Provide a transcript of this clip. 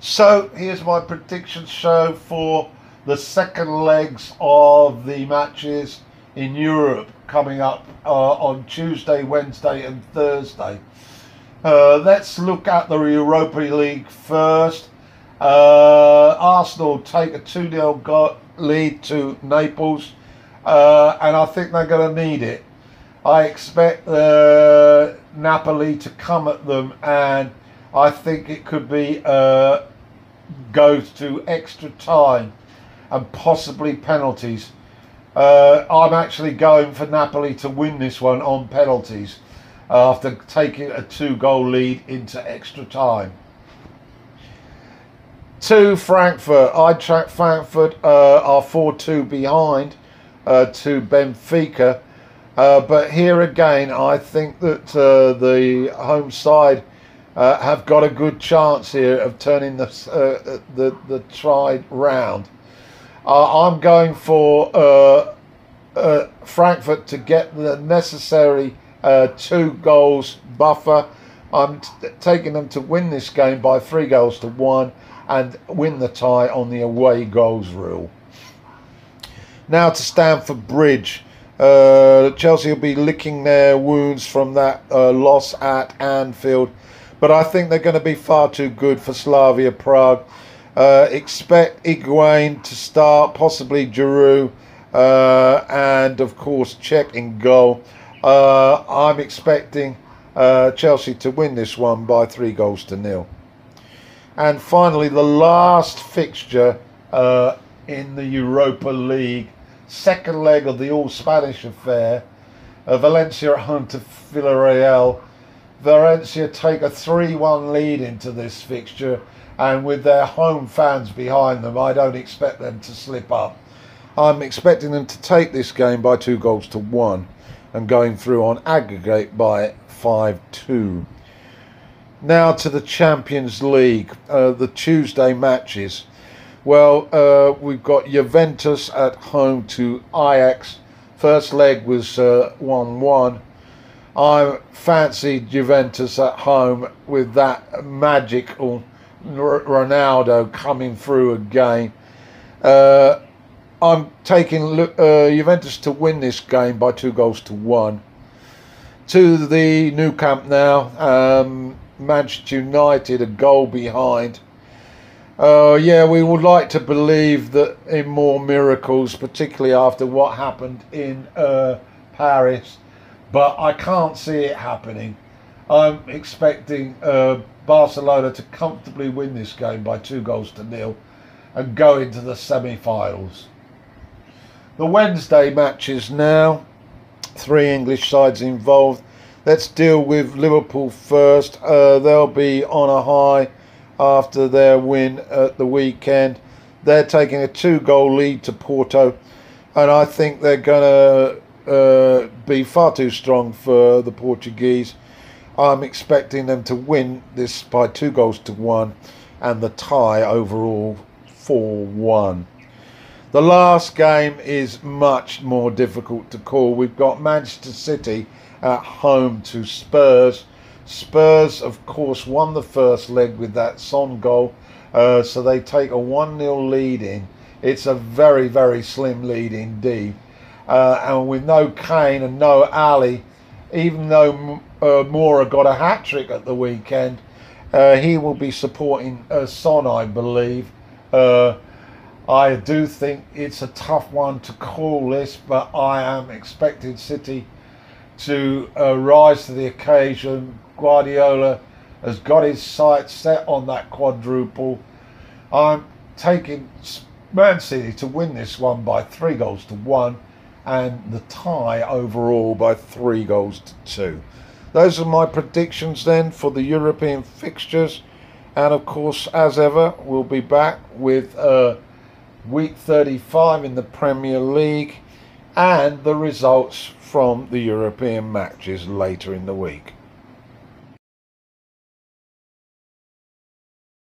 So here's my prediction show for the second legs of the matches in Europe coming up uh, on Tuesday, Wednesday, and Thursday. Uh, let's look at the Europa League first. Uh, Arsenal take a 2 0 lead to Naples, uh, and I think they're going to need it. I expect uh, Napoli to come at them, and I think it could be uh, goes to extra time and possibly penalties. Uh, I'm actually going for Napoli to win this one on penalties after taking a two goal lead into extra time. To Frankfurt, Eintracht Frankfurt uh, are 4 2 behind uh, to Benfica. Uh, but here again, I think that uh, the home side uh, have got a good chance here of turning the uh, the, the tide round. I'm going for Frankfurt to get the necessary uh, two goals buffer. I'm t- taking them to win this game by three goals to one and win the tie on the away goals rule. Now to Stamford Bridge. Uh, Chelsea will be licking their wounds from that uh, loss at Anfield, but I think they're going to be far too good for Slavia Prague. Uh, expect Higuain to start, possibly Giroud, uh, and of course Cech in goal. Uh, I'm expecting uh, Chelsea to win this one by three goals to nil. And finally, the last fixture uh, in the Europa League, second leg of the all Spanish affair. Uh, Valencia at home to Villarreal. Valencia take a 3 1 lead into this fixture, and with their home fans behind them, I don't expect them to slip up. I'm expecting them to take this game by two goals to one and going through on aggregate by 5 2. Now to the Champions League, uh, the Tuesday matches. Well, uh, we've got Juventus at home to Ajax. First leg was uh, 1 1. I fancied Juventus at home with that magical Ronaldo coming through again. Uh, I'm taking uh, Juventus to win this game by two goals to one. To the Nou Camp now, um, Manchester United a goal behind. Uh, yeah, we would like to believe that in more miracles, particularly after what happened in uh, Paris, but I can't see it happening. I'm expecting uh, Barcelona to comfortably win this game by two goals to nil and go into the semi-finals. The Wednesday matches now. Three English sides involved. Let's deal with Liverpool first. Uh, they'll be on a high after their win at the weekend. They're taking a two goal lead to Porto, and I think they're going to uh, be far too strong for the Portuguese. I'm expecting them to win this by two goals to one and the tie overall 4 1. The last game is much more difficult to call. We've got Manchester City at home to Spurs. Spurs, of course, won the first leg with that Son goal, uh, so they take a 1 0 lead in. It's a very, very slim lead indeed. Uh, and with no Kane and no Alli, even though uh, Moura got a hat trick at the weekend, uh, he will be supporting uh, Son, I believe. Uh, I do think it's a tough one to call this, but I am expecting City to uh, rise to the occasion. Guardiola has got his sights set on that quadruple. I'm taking Man City to win this one by three goals to one and the tie overall by three goals to two. Those are my predictions then for the European fixtures. And of course, as ever, we'll be back with. Uh, week 35 in the Premier League, and the results from the European matches later in the week.